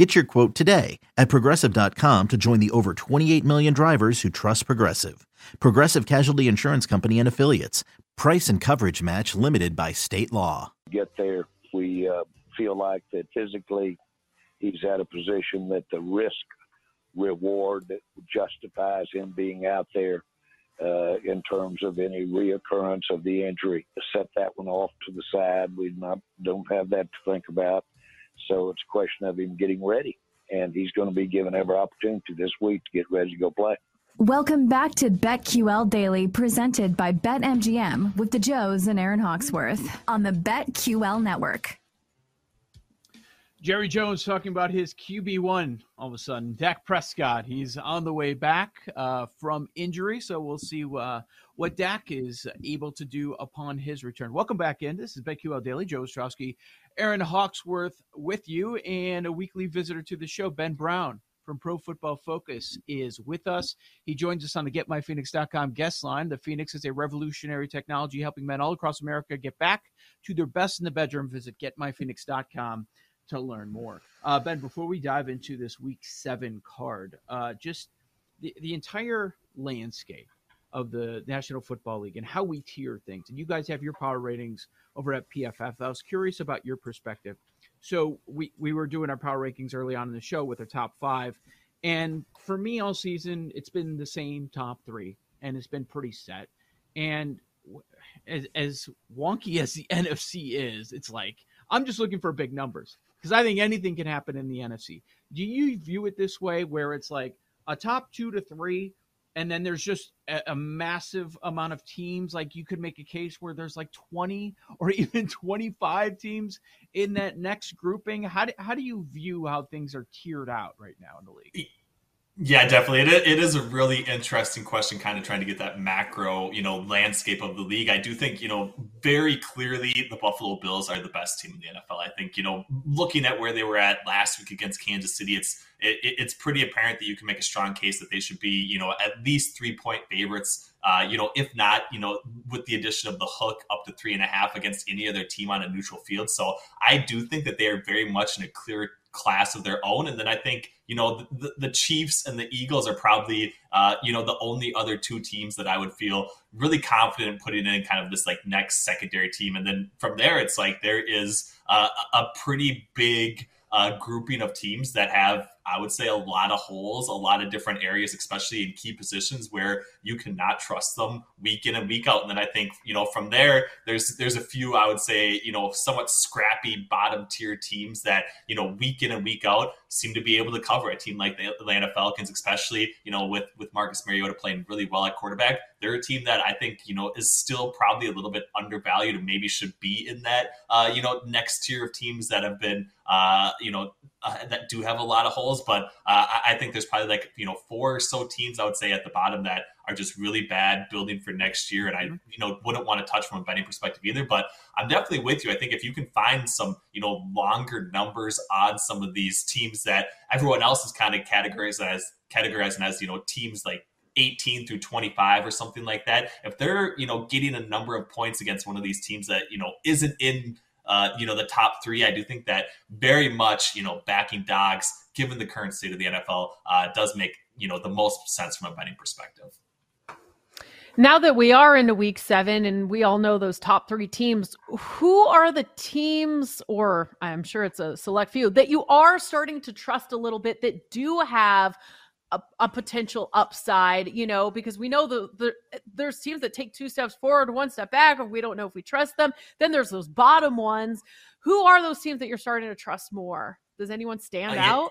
Get your quote today at progressive.com to join the over 28 million drivers who trust Progressive. Progressive Casualty Insurance Company and Affiliates. Price and coverage match limited by state law. Get there. We uh, feel like that physically he's at a position that the risk reward justifies him being out there uh, in terms of any reoccurrence of the injury. Set that one off to the side. We not, don't have that to think about. So it's a question of him getting ready. And he's going to be given every opportunity this week to get ready to go play. Welcome back to BetQL Daily, presented by BetMGM with the Joes and Aaron Hawksworth on the BetQL network. Jerry Jones talking about his QB1 all of a sudden. Dak Prescott, he's on the way back uh, from injury, so we'll see uh, what Dak is able to do upon his return. Welcome back in. This is BetQL Daily. Joe Ostrowski, Aaron Hawksworth with you, and a weekly visitor to the show, Ben Brown from Pro Football Focus is with us. He joins us on the GetMyPhoenix.com guest line. The Phoenix is a revolutionary technology helping men all across America get back to their best in the bedroom. Visit GetMyPhoenix.com to learn more. Uh, ben, before we dive into this week seven card, uh, just the, the entire landscape of the National Football League and how we tier things. And you guys have your power ratings over at PFF. I was curious about your perspective. So we, we were doing our power rankings early on in the show with our top five. And for me all season, it's been the same top three, and it's been pretty set. And as, as wonky as the NFC is, it's like I'm just looking for big numbers because I think anything can happen in the NFC. Do you view it this way, where it's like a top two to three, and then there's just a, a, massive amount of teams? Like you could make a case where there's like 20 or even 25 teams in that next grouping. How do, how do you view how things are tiered out right now in the league? Yeah, definitely. It, it is a really interesting question, kind of trying to get that macro, you know, landscape of the league. I do think, you know, very clearly the Buffalo Bills are the best team in the NFL. I think, you know, looking at where they were at last week against Kansas City, it's it, it's pretty apparent that you can make a strong case that they should be, you know, at least three point favorites. Uh, you know, if not, you know, with the addition of the hook up to three and a half against any other team on a neutral field. So I do think that they are very much in a clear class of their own. And then I think, you know, the, the Chiefs and the Eagles are probably, uh, you know, the only other two teams that I would feel really confident in putting in kind of this like next secondary team. And then from there, it's like there is uh, a pretty big uh, grouping of teams that have I would say a lot of holes, a lot of different areas, especially in key positions where you cannot trust them week in and week out. And then I think, you know, from there, there's there's a few I would say, you know, somewhat scrappy bottom tier teams that, you know, week in and week out seem to be able to cover a team like the Atlanta Falcons, especially, you know, with with Marcus Mariota playing really well at quarterback. They're a team that I think, you know, is still probably a little bit undervalued and maybe should be in that uh, you know, next tier of teams that have been uh, you know, uh, that do have a lot of holes, but uh, I think there's probably like you know four or so teams I would say at the bottom that are just really bad building for next year, and I mm-hmm. you know wouldn't want to touch from a betting perspective either. But I'm definitely with you. I think if you can find some you know longer numbers on some of these teams that everyone else is kind of categorized as categorizing as you know teams like 18 through 25 or something like that if they're you know getting a number of points against one of these teams that you know isn't in uh, you know, the top three. I do think that very much, you know, backing dogs, given the current state of the NFL, uh, does make, you know, the most sense from a betting perspective. Now that we are into week seven and we all know those top three teams, who are the teams, or I'm sure it's a select few, that you are starting to trust a little bit that do have a, a, potential upside, you know, because we know the, the there's teams that take two steps forward, one step back, and we don't know if we trust them. Then there's those bottom ones. Who are those teams that you're starting to trust more? Does anyone stand uh, out?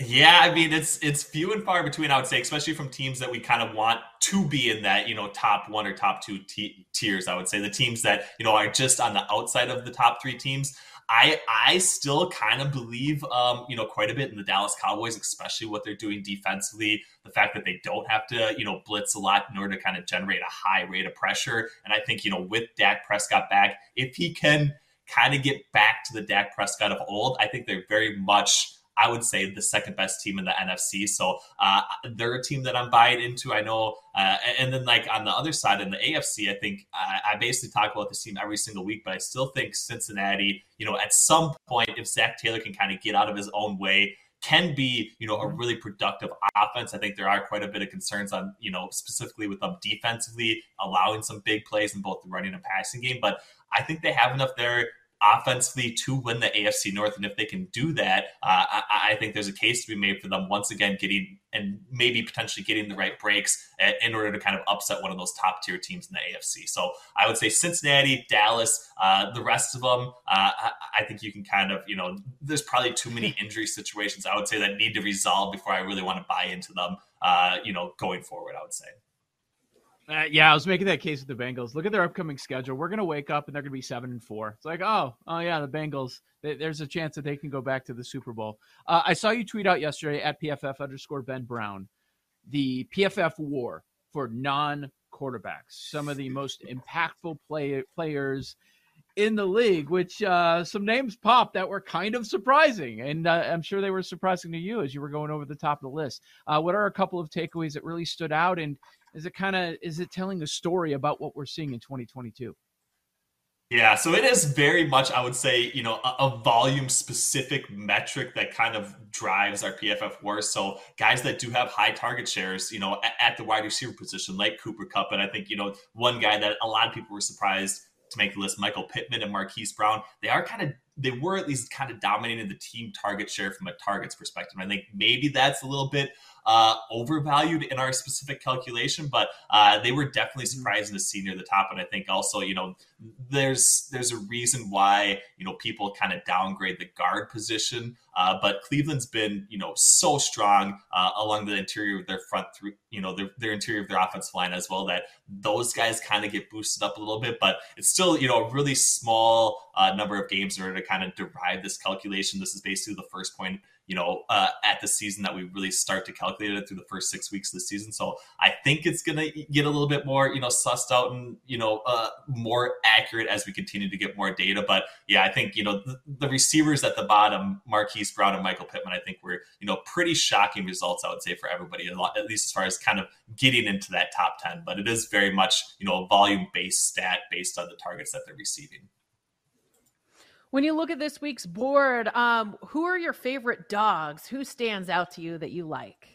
Yeah, I mean it's it's few and far between. I would say, especially from teams that we kind of want to be in that you know top one or top two t- tiers. I would say the teams that you know are just on the outside of the top three teams. I I still kind of believe um, you know quite a bit in the Dallas Cowboys, especially what they're doing defensively. The fact that they don't have to you know blitz a lot in order to kind of generate a high rate of pressure. And I think you know with Dak Prescott back, if he can kind of get back to the Dak Prescott of old, I think they're very much I would say the second best team in the NFC. So uh, they're a team that I'm buying into. I know, uh, and then like on the other side in the AFC, I think I, I basically talk about this team every single week, but I still think Cincinnati. You know, at some point, if Zac Taylor can kind of get out of his own way, can be, you know, a really productive offense. I think there are quite a bit of concerns on, you know, specifically with them defensively, allowing some big plays in both the running and passing game. But I think they have enough there offensively to win the AFC North. And if they can do that, uh, I, I, think there's a case to be made for them once again getting and maybe potentially getting the right breaks in order to kind of upset one of those top tier teams in the AFC. So I would say Cincinnati, Dallas, uh, the rest of them, uh, I, I, think you can kind of, you know, there's probably too many injury situations I would say that need to resolve before I really want to buy into them, uh, you know, going forward, I would say. Uh, yeah, I was making that case with the Bengals. Look at their upcoming schedule. We're going to wake up and they're going to be seven and four. It's like, oh, oh yeah, the Bengals. They, there's a chance that they can go back to the Super Bowl. Uh, I saw you tweet out yesterday at PFF underscore Ben Brown, the PFF war for non quarterbacks. Some of the most impactful play, players in the league, which uh, some names popped that were kind of surprising, and uh, I'm sure they were surprising to you as you were going over the top of the list. Uh, what are a couple of takeaways that really stood out, and is it kind of is it telling a story about what we're seeing in 2022? Yeah, so it is very much, I would say, you know, a, a, volume specific metric that kind of drives our PFF worse. So guys that do have high target shares, you know, at, at the wide receiver position, like Cooper Kupp, and I think you know one guy that a lot of people were surprised to make the list, Michael Pittman and Marquise Brown. They are kind of they were at least kind of dominating the team target share from a targets perspective. I think maybe that's a little bit uh, overvalued in our specific calculation, but uh, they were definitely mm-hmm. surprising to see near the top. And I think also, you know, there's there's a reason why you know people kind of downgrade the guard position, uh, but Cleveland's been you know so strong uh, along the interior of their front through you know their, their interior of their offensive line as well that those guys kind of get boosted up a little bit, but it's still you know a really small uh, number of games in order to kind of derive this calculation. This is basically the first point you know, uh, at the season that we really start to calculate it through the first six weeks of the season. So I think it's going to get a little bit more, you know, sussed out and, you know, uh, more accurate as we continue to get more data. But yeah, I think, you know, the, the receivers at the bottom, Marquise Brown and Michael Pittman, I think were, you know, pretty shocking results, I would say, for everybody, at least as far as kind of getting into that top 10. But it is very much, you know, a volume based stat based on the targets that they're receiving. When you look at this week's board, um, who are your favorite dogs? Who stands out to you that you like?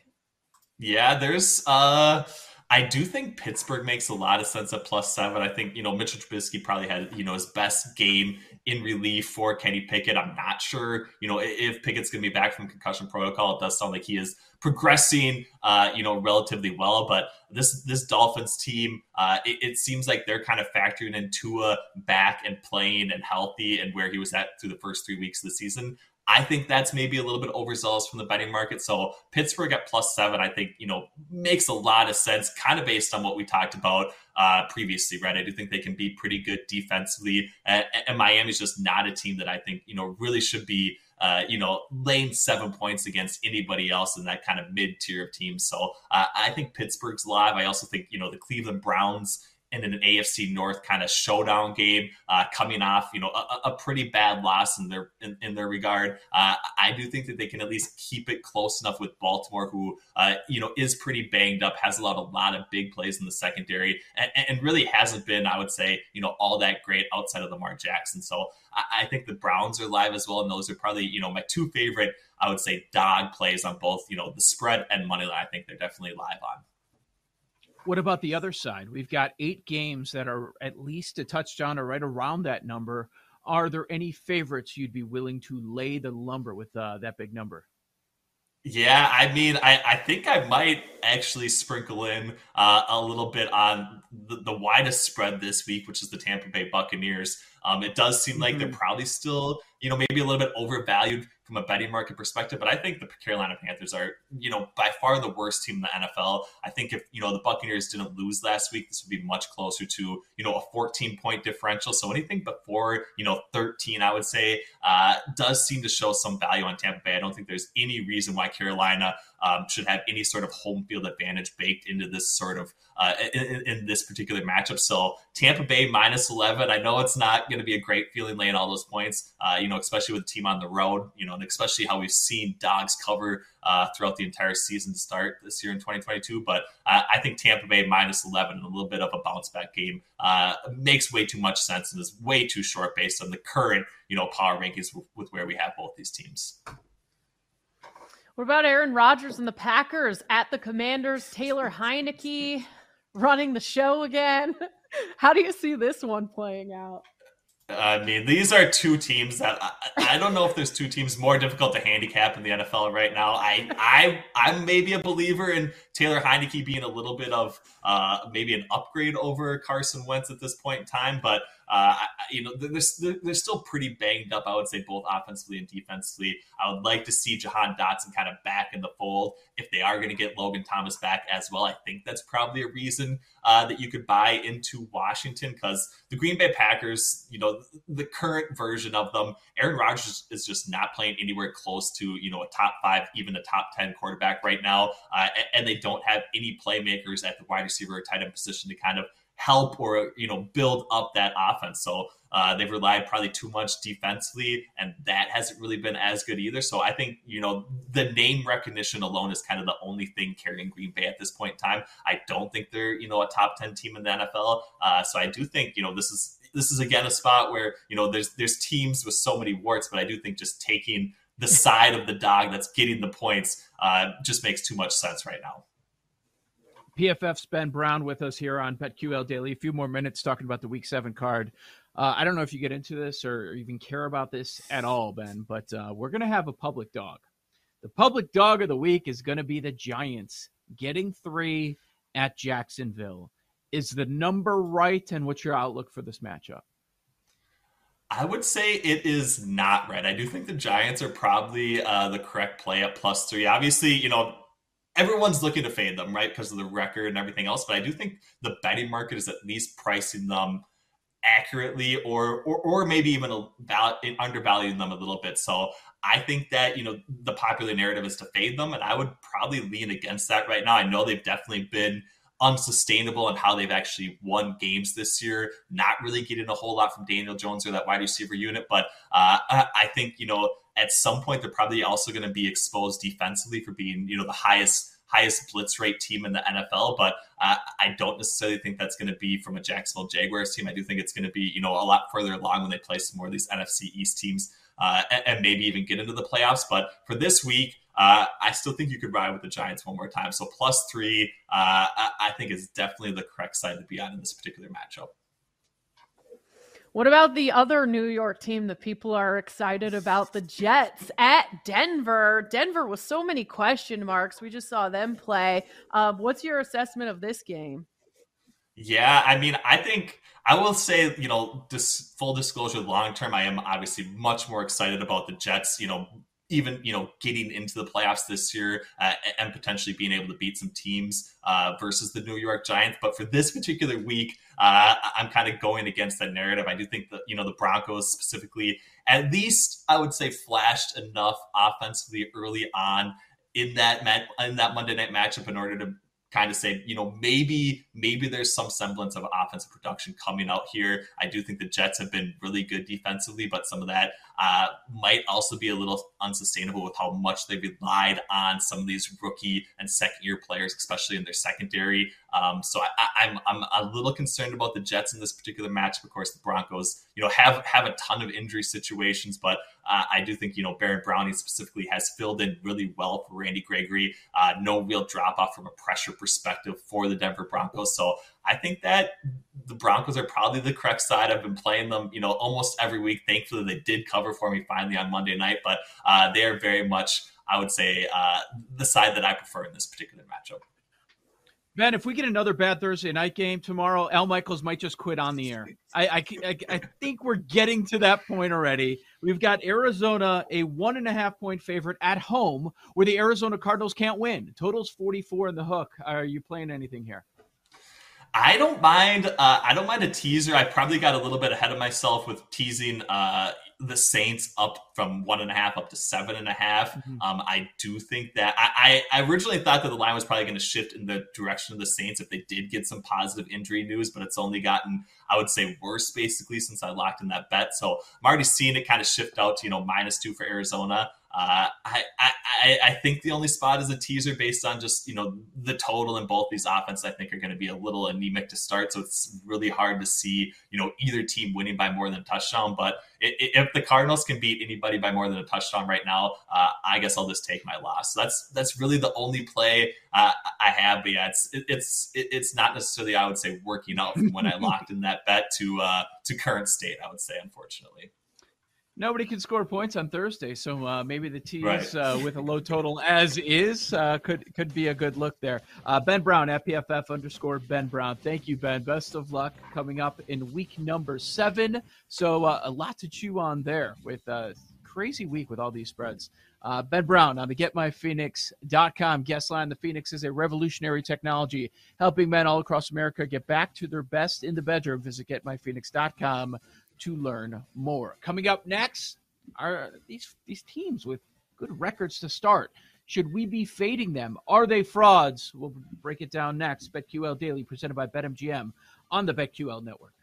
Yeah, there's uh I do think Pittsburgh makes a lot of sense at plus seven. I think, you know, Mitchell Trubisky probably had, you know, his best game in relief for Kenny Pickett. I'm not sure, you know, if Pickett's going to be back from concussion protocol. It does sound like he is progressing, uh, you know, relatively well. But this this Dolphins team, uh, it, it, seems like they're kind of factoring in Tua back and playing and healthy and where he was at through the first three weeks of the season. I think that's maybe a little bit overzealous from the betting market. So Pittsburgh at plus seven, I think, you know, makes a lot of sense, kind of based on what we talked about uh, previously, right? I do think they can be pretty good defensively. And, and Miami's just not a team that I think, you know, really should be uh, you know, laying seven points against anybody else in that kind of mid tier of teams. So uh, I think Pittsburgh's live. I also think, you know, the Cleveland Browns in an AFC North kind of showdown game, uh, coming off you know a, a, pretty bad loss in their in, in their regard. Uh, I do think that they can at least keep it close enough with Baltimore, who uh, you know is pretty banged up, has a lot a lot of big plays in the secondary, and, and, really hasn't been, I would say, you know all that great outside of Lamar Jackson. So I, I think the Browns are live as well, and those are probably you know my two favorite. I would say dog plays on both, you know, the spread and money line. I think they're definitely live on. What about the other side? We've got eight games that are at least a touchdown or right around that number. Are there any favorites you'd be willing to lay the lumber with uh, that big number? Yeah, I mean, I, I think I might actually sprinkle in uh, a little bit on the, the, widest spread this week, which is the Tampa Bay Buccaneers. Um, it does seem like mm-hmm. they're probably still, you know, maybe a little bit overvalued from a betting market perspective. But I think the Carolina Panthers are, you know, by far the worst team in the NFL. I think if, you know, the Buccaneers didn't lose last week, this would be much closer to, you know, a 14 point differential. So anything before, you know, 13, I would say, uh, does seem to show some value on Tampa Bay. I don't think there's any reason why Carolina um, should have any sort of home field advantage baked into this sort of uh, in, in, this particular matchup. So Tampa Bay minus 11. I know it's not going to be a great feeling laying all those points, uh, you know, especially with the team on the road, you know, and especially how we've seen dogs cover uh, throughout the entire season to start this year in 2022. But I think Tampa Bay minus 11, and a little bit of a bounce back game, uh, makes way too much sense and is way too short based on the current, you know, power rankings with, with where we have both these teams. What about Aaron Rodgers and the Packers at the Commanders? Taylor Heinicke running the show again. How do you see this one playing out? I mean, these are two teams that I, I, don't know if there's two teams more difficult to handicap in the NFL right now. I I I'm maybe a believer in Taylor Heinicke being a little bit of uh, maybe an upgrade over Carson Wentz at this point in time, but uh, you know, they're, they're still pretty banged up, I would say, both offensively and defensively. I would like to see Jahan Dotson kind of back in the fold if they are going to get Logan Thomas back as well. I think that's probably a reason uh, that you could buy into Washington because the Green Bay Packers, you know, the current version of them, Aaron Rodgers is just not playing anywhere close to, you know, a top five, even a top 10 quarterback right now. Uh, and they don't have any playmakers at the wide receiver or tight end position to kind of help or you know build up that offense. So uh, they've relied probably too much defensively, and that hasn't really been as good either. So I think you know the name recognition alone is kind of the only thing carrying Green Bay at this point in time. I don't think they're you know a top ten team in the NFL. Uh, so I do think you know this is this is again a spot where you know there's there's teams with so many warts, but I do think just taking the side of the dog that's getting the points uh, just makes too much sense right now. PFF's Ben Brown with us here on BetQL Daily. A few more minutes talking about the Week Seven card. Uh, I don't know if you get into this or even care about this at all, Ben, but uh, we're going to have a public dog. The public dog of the week is going to be the Giants getting three at Jacksonville. Is the number right, and what's your outlook for this matchup? I would say it is not right. I do think the Giants are probably uh, the correct play at plus three. Obviously, you know, everyone's looking to fade them, right? Because of the record and everything else. But I do think the betting market is at least pricing them accurately or or, or maybe even a val- undervaluing them a little bit. So I think that, you know, the popular narrative is to fade them. And I would probably lean against that right now. I know they've definitely been unsustainable in how they've actually won games this year, not really getting a whole lot from Daniel Jones or that wide receiver unit. But uh, I think, you know, at some point they're probably also going to be exposed defensively for being, you know, the highest highest blitz rate team in the NFL. But uh, I don't necessarily think that's going to be from a Jacksonville Jaguars team. I do think it's going to be, you know, a lot further along when they play some more of these NFC East teams uh, and, and, maybe even get into the playoffs. But for this week, uh, I still think you could ride with the Giants one more time. So plus three, uh, I, I think is definitely the correct side to be on in this particular matchup. What about the other New York team that people are excited about? The Jets at Denver. Denver with so many question marks. We just saw them play. Um, what's your assessment of this game? Yeah, I mean, I think I will say, you know, this full disclosure, long term, I am obviously much more excited about the Jets, you know, even you know getting into the playoffs this year uh, and potentially being able to beat some teams uh, versus the New York Giants. But for this particular week, uh, I'm kind of going against that narrative. I do think that you know the Broncos specifically, at least I would say, flashed enough offensively early on in that mat- in that Monday night matchup in order to kind of say, you know, maybe maybe there's some semblance of offensive production coming out here. I do think the Jets have been really good defensively, but some of that uh, might also be a little unsustainable with how much they relied on some of these rookie and second year players, especially in their secondary. Um, so I, am I'm, I'm a little concerned about the Jets in this particular match. Of course, the Broncos, you know, have have a ton of injury situations, but uh, I do think you know Baron Browning specifically has filled in really well for Randy Gregory. Uh, no real drop off from a pressure perspective for the Denver Broncos. So I think that the Broncos are probably the correct side. I've been playing them, you know, almost every week. Thankfully, they did cover for me finally on Monday night, but uh, they are very much, I would say, uh, the side that I prefer in this particular matchup. Ben, if we get another bad Thursday night game tomorrow, Al Michaels might just quit on the air. I, I, I, I think we're getting to that point already. We've got Arizona, a one and a half point favorite at home, where the Arizona Cardinals can't win. Total's 44 in the hook. Are you playing anything here? I don't mind. Uh, I don't mind a teaser. I probably got a little bit ahead of myself with teasing. Uh, the Saints up from one and a half up to seven and a half. Mm-hmm. Um, I do think that I, I, originally thought that the line was probably going to shift in the direction of the Saints if they did get some positive injury news, but it's only gotten, I would say, worse basically since I locked in that bet. So I'm already seeing it kind of shift out to, you know, minus two for Arizona. Uh, I, I, I think the only spot is a teaser based on just you know the total in both these offenses. I think are going to be a little anemic to start, so it's really hard to see you know either team winning by more than touchdown. But if the Cardinals can beat anybody by more than a touchdown right now, uh, I guess I'll just take my loss. So that's that's really the only play uh, I have. But yeah, it's it, it's it, it's not necessarily I would say working out from when I locked in that bet to uh, to current state. I would say unfortunately. Nobody can score points on Thursday, so uh, maybe the tease right. uh, with a low total as is uh, could could be a good look there. Uh, ben Brown at PFF underscore Ben Brown. Thank you, Ben. Best of luck coming up in week number seven. So uh, a lot to chew on there with a crazy week with all these spreads. Uh, ben Brown on the GetMyPhoenix.com guest line. The Phoenix is a revolutionary technology helping men all across America get back to their best in the bedroom. Visit GetMyPhoenix.com to learn more. Coming up next are these these teams with good records to start. Should we be fading them? Are they frauds? We'll break it down next. BetQL Daily presented by BetMGM on the BetQL network.